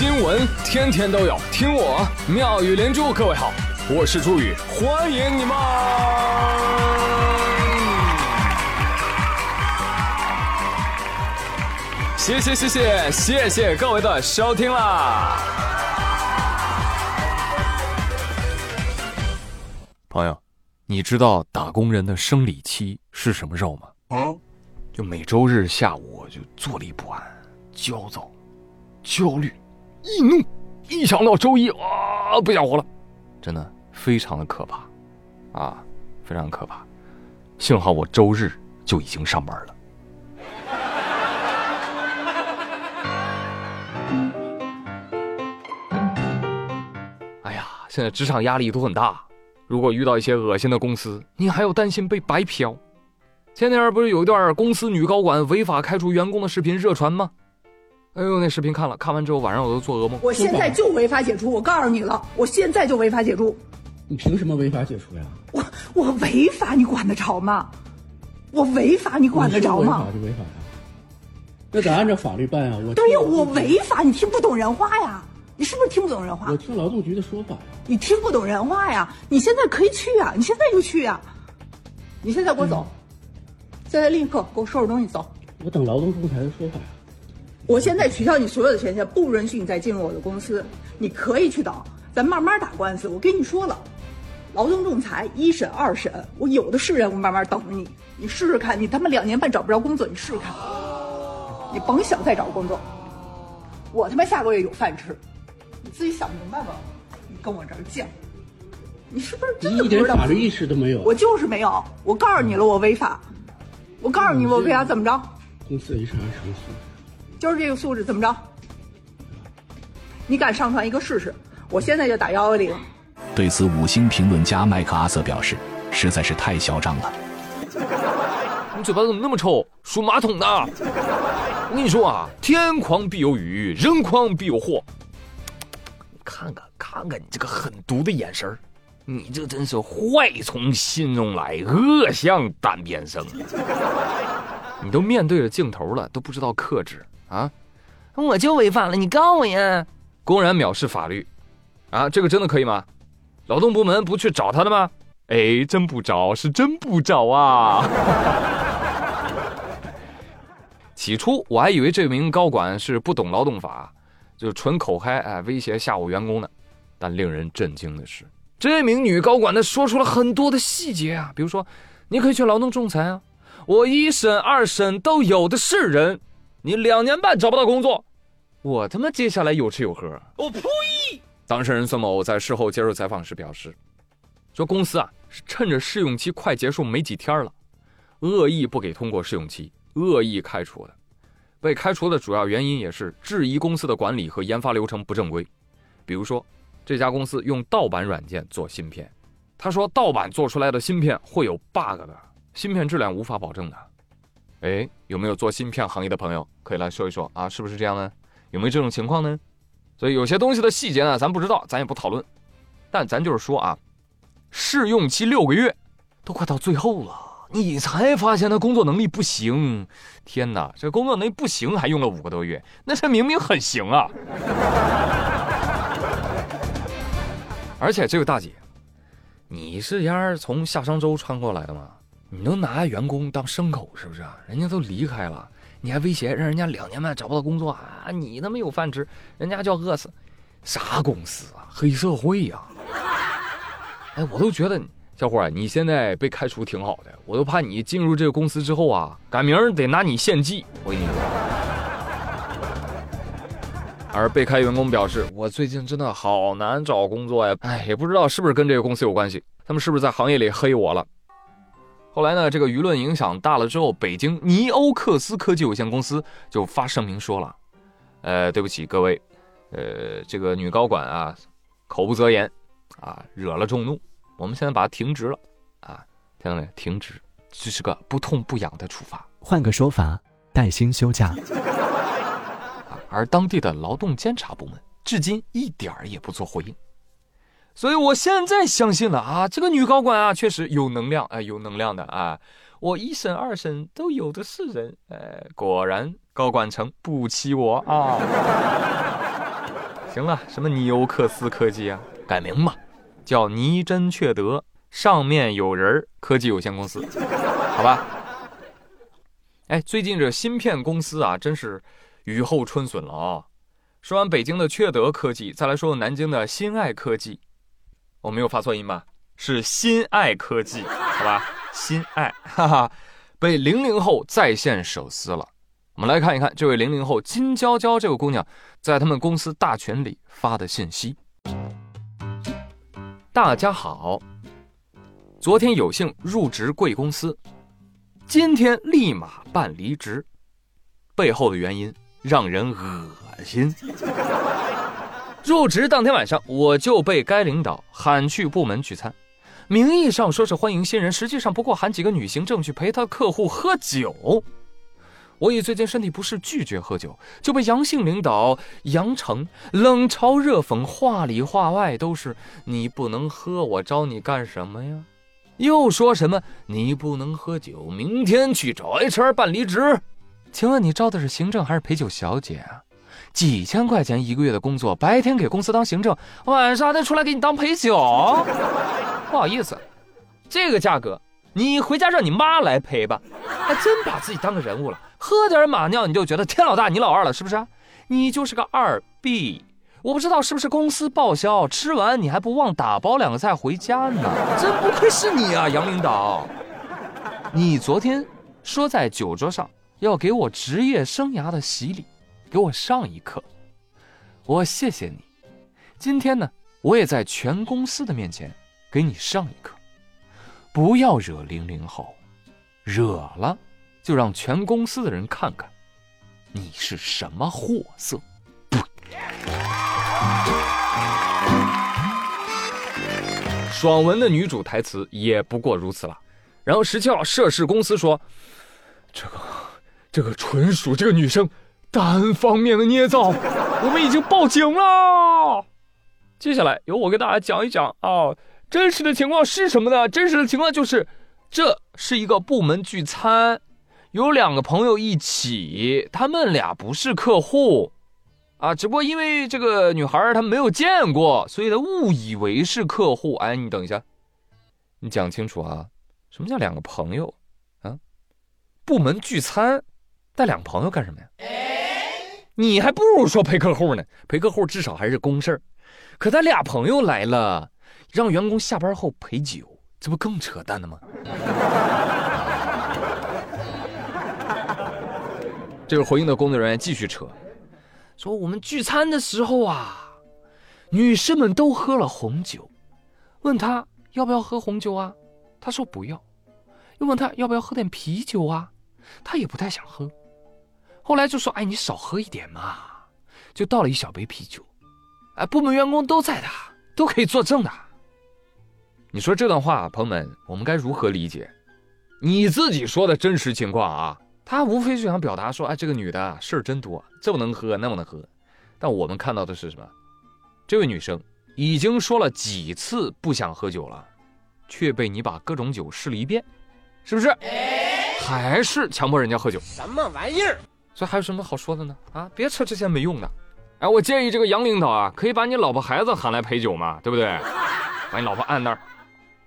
新闻天天都有，听我妙语连珠。各位好，我是朱宇，欢迎你们！谢谢谢谢谢谢各位的收听啦！朋友，你知道打工人的生理期是什么时候吗？就每周日下午就坐立不安、焦躁、焦虑、易怒，一想到周一啊，不想活了，真的非常的可怕，啊，非常可怕。幸好我周日就已经上班了。哎呀，现在职场压力都很大，如果遇到一些恶心的公司，你还要担心被白嫖。前天不是有一段公司女高管违法开除员工的视频热传吗？哎呦，那视频看了，看完之后晚上我都做噩梦。我现在就违法解除，我告诉你了，我现在就违法解除。你凭什么违法解除呀？我我违法，你管得着吗？我违法，你管得着吗？违法就违法呀，那得按照法律办呀。我对呀，我违法，你听不懂人话呀？你是不是听不懂人话？我听劳动局的说法呀。你听不懂人话呀？你现在可以去呀，你现在就去呀，你现在给我走。现在立刻给我收拾东西走！我等劳动仲裁的说法呀。我现在取消你所有的权限，不允许你再进入我的公司。你可以去等，咱慢慢打官司。我跟你说了，劳动仲裁一审、二审，我有的是人，我慢慢等着你。你试试看，你他妈两年半找不着工作，你试试看。你甭想再找工作，我他妈下个月有饭吃，你自己想明白吧。你跟我这儿犟，你是不是真的一点法律意识都没有？我就是没有。我告诉你了，我违法。我告诉你，我为啥怎么着？公司一啥什么素质？就是这个素质，怎么着？你敢上传一个试试？我现在就打幺幺零。对此，五星评论家麦克阿瑟表示：“实在是太嚣张了。”你嘴巴怎么那么臭？数马桶的。我跟你说啊，天狂必有雨，人狂必有祸。看看，看看你这个狠毒的眼神儿。你这真是坏从心中来，恶向胆边生。你都面对着镜头了，都不知道克制啊！我就违反了，你告我呀！公然藐视法律，啊，这个真的可以吗？劳动部门不去找他的吗？哎，真不找，是真不找啊！起初我还以为这名高管是不懂劳动法，就纯口嗨，哎，威胁吓唬员工的。但令人震惊的是。这名女高管呢，说出了很多的细节啊，比如说，你可以去劳动仲裁啊，我一审二审都有的是人，你两年半找不到工作，我他妈接下来有吃有喝。我呸！当事人孙某在事后接受采访时表示，说公司啊是趁着试用期快结束没几天了，恶意不给通过试用期，恶意开除的。被开除的主要原因也是质疑公司的管理和研发流程不正规，比如说。这家公司用盗版软件做芯片，他说盗版做出来的芯片会有 bug 的，芯片质量无法保证的。哎，有没有做芯片行业的朋友可以来说一说啊？是不是这样呢？有没有这种情况呢？所以有些东西的细节呢，咱不知道，咱也不讨论。但咱就是说啊，试用期六个月，都快到最后了，你才发现他工作能力不行。天哪，这工作能力不行还用了五个多月，那这明明很行啊！而且这位大姐，你是丫儿从夏商周穿过来的吗？你都拿员工当牲口是不是？人家都离开了，你还威胁让人家两年半找不到工作啊？你他妈有饭吃，人家就要饿死，啥公司啊？黑社会呀！哎，我都觉得小伙儿，你现在被开除挺好的，我都怕你进入这个公司之后啊，赶明儿得拿你献祭。我跟你说。而被开员工表示：“我最近真的好难找工作呀，哎，也不知道是不是跟这个公司有关系，他们是不是在行业里黑我了？”后来呢，这个舆论影响大了之后，北京尼欧克斯科技有限公司就发声明说了：“呃，对不起各位，呃，这个女高管啊，口不择言，啊，惹了众怒，我们现在把她停职了，啊，听到没？停职，这是个不痛不痒的处罚。换个说法，带薪休假。”而当地的劳动监察部门至今一点儿也不做回应，所以我现在相信了啊，这个女高管啊，确实有能量，哎，有能量的啊，我一审二审都有的是人，哎，果然高管层不欺我啊。行了，什么尼欧克斯科技啊，改名吧，叫尼真确德上面有人科技有限公司，好吧？哎，最近这芯片公司啊，真是雨后春笋了啊！说完北京的确德科技，再来说说南京的新爱科技，我没有发错音吧？是新爱科技，好吧？新爱，哈哈，被零零后在线手撕了。我们来看一看这位零零后金娇娇这个姑娘在他们公司大群里发的信息。大家好，昨天有幸入职贵公司，今天立马办离职，背后的原因让人恶心。入职当天晚上，我就被该领导喊去部门聚餐，名义上说是欢迎新人，实际上不过喊几个女行政去陪他客户喝酒。我以最近身体不适拒绝喝酒，就被杨姓领导杨成冷嘲热讽，话里话外都是你不能喝，我招你干什么呀？又说什么你不能喝酒，明天去找 HR 办离职。请问你招的是行政还是陪酒小姐啊？几千块钱一个月的工作，白天给公司当行政，晚上还得出来给你当陪酒？不好意思，这个价格你回家让你妈来陪吧。还真把自己当个人物了。喝点马尿你就觉得天老大你老二了是不是？你就是个二逼我不知道是不是公司报销，吃完你还不忘打包两个菜回家呢？真不愧是你啊，杨领导！你昨天说在酒桌上要给我职业生涯的洗礼，给我上一课，我谢谢你。今天呢，我也在全公司的面前给你上一课，不要惹零零后，惹了。就让全公司的人看看，你是什么货色！爽文的女主台词也不过如此了。然后十七号涉事公司说：“这个，这个纯属这个女生单方面的捏造，我们已经报警了。”接下来由我给大家讲一讲啊，真实的情况是什么呢？真实的情况就是，这是一个部门聚餐。有两个朋友一起，他们俩不是客户，啊，只不过因为这个女孩她没有见过，所以她误以为是客户。哎，你等一下，你讲清楚啊，什么叫两个朋友？啊，部门聚餐带两个朋友干什么呀？你还不如说陪客户呢，陪客户至少还是公事儿，可他俩朋友来了，让员工下班后陪酒，这不更扯淡了吗？这个回应的工作人员继续扯，说我们聚餐的时候啊，女士们都喝了红酒，问他要不要喝红酒啊，他说不要，又问他要不要喝点啤酒啊，他也不太想喝，后来就说哎你少喝一点嘛，就倒了一小杯啤酒，哎部门员工都在的，都可以作证的。你说这段话，朋友们，我们该如何理解？你自己说的真实情况啊？他无非就想表达说，哎，这个女的事儿真多，这么能喝，那么能喝。但我们看到的是什么？这位女生已经说了几次不想喝酒了，却被你把各种酒试了一遍，是不是？还是强迫人家喝酒？什么玩意儿？所以还有什么好说的呢？啊，别扯这些没用的。哎，我建议这个杨领导啊，可以把你老婆孩子喊来陪酒嘛，对不对？把你老婆按那儿，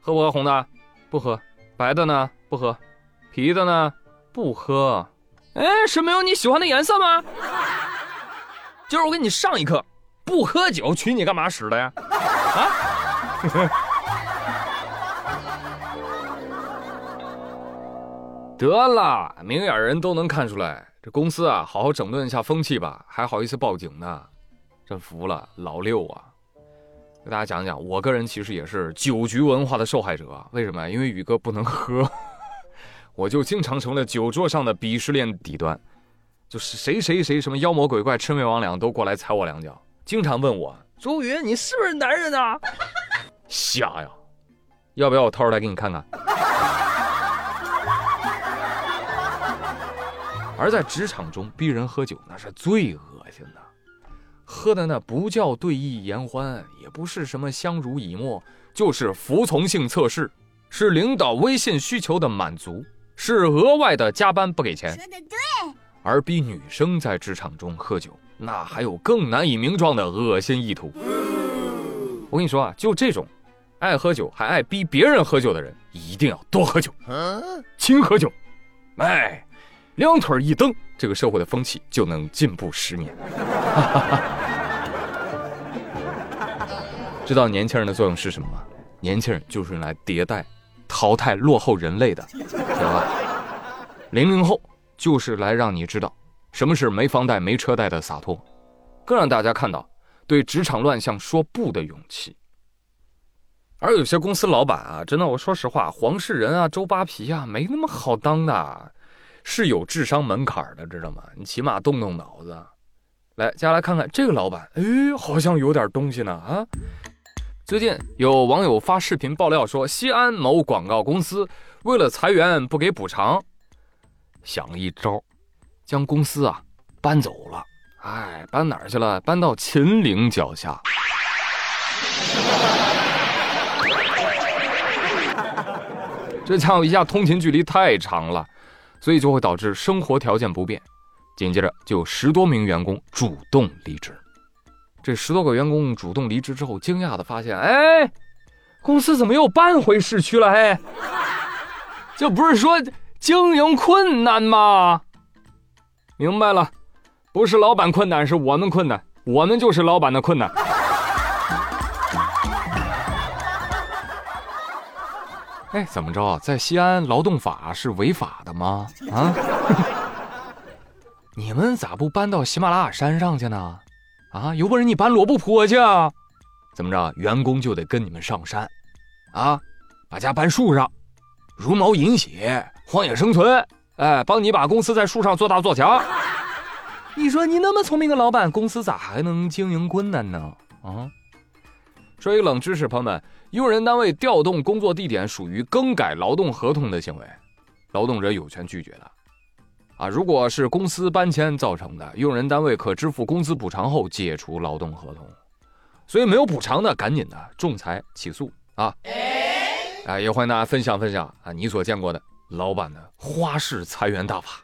喝不喝红的？不喝。白的呢？不喝。啤的呢？不喝，哎，是没有你喜欢的颜色吗？今儿我给你上一课，不喝酒娶你干嘛使的呀？啊？得了，明眼人都能看出来，这公司啊，好好整顿一下风气吧，还好意思报警呢？真服了，老六啊！给大家讲讲，我个人其实也是酒局文化的受害者，为什么呀？因为宇哥不能喝。我就经常成了酒桌上的鄙视链底端，就是谁谁谁什么妖魔鬼怪、魑魅魍魉都过来踩我两脚，经常问我周宇，你是不是男人啊？瞎呀！要不要我掏出来给你看看？而在职场中逼人喝酒，那是最恶心的，喝的那不叫对弈言欢，也不是什么相濡以沫，就是服从性测试，是领导微信需求的满足。是额外的加班不给钱，说的对。而逼女生在职场中喝酒，那还有更难以名状的恶心意图。我跟你说啊，就这种爱喝酒还爱逼别人喝酒的人，一定要多喝酒，勤喝酒。哎，两腿一蹬，这个社会的风气就能进步十年。知道年轻人的作用是什么吗？年轻人就是用来迭代、淘汰落后人类的，知道吧？零零后就是来让你知道。什么是没房贷、没车贷的洒脱，更让大家看到对职场乱象说不的勇气。而有些公司老板啊，真的，我说实话，黄世仁啊、周扒皮啊，没那么好当的，是有智商门槛的，知道吗？你起码动动脑子。来，接下来看看这个老板，哎，好像有点东西呢啊！最近有网友发视频爆料说，西安某广告公司为了裁员不给补偿，想了一招。将公司啊搬走了，哎，搬哪儿去了？搬到秦岭脚下。这家伙一下通勤距离太长了，所以就会导致生活条件不便。紧接着就有十多名员工主动离职。这十多个员工主动离职之后，惊讶的发现，哎，公司怎么又搬回市区了？哎，这不是说经营困难吗？明白了，不是老板困难，是我们困难，我们就是老板的困难。哎，怎么着，在西安劳动法是违法的吗？啊？你们咋不搬到喜马拉雅山上去呢？啊，有本事你搬罗布泊去啊？怎么着，员工就得跟你们上山，啊，把家搬树上，茹毛饮血，荒野生存。哎，帮你把公司在树上做大做强。你说你那么聪明的老板，公司咋还能经营困难呢？啊？说一个冷知识，朋友们，用人单位调动工作地点属于更改劳动合同的行为，劳动者有权拒绝的。啊，如果是公司搬迁造成的，用人单位可支付工资补偿后解除劳动合同。所以没有补偿的，赶紧的仲裁起诉啊！啊，也欢迎大家分享分享啊，你所见过的。老板的花式裁员大法，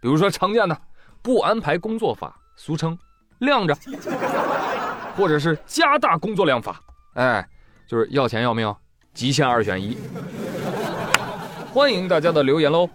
比如说常见的不安排工作法，俗称“晾着”，或者是加大工作量法，哎，就是要钱要命，极限二选一。欢迎大家的留言喽！